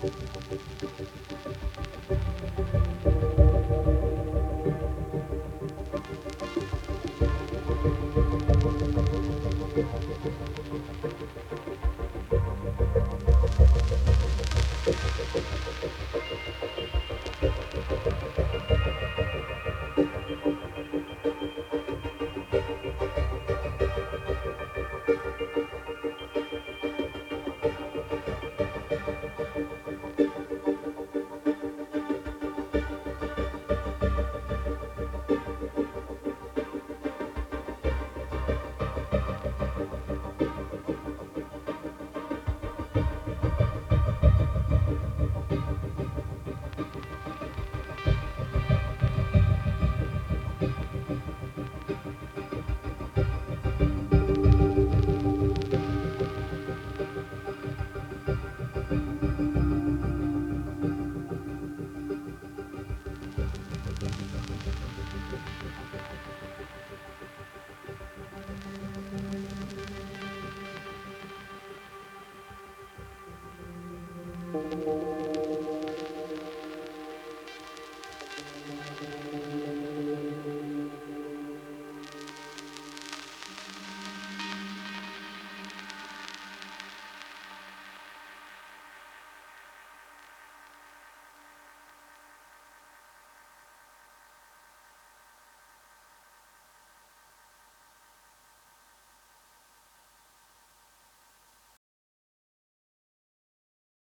最近。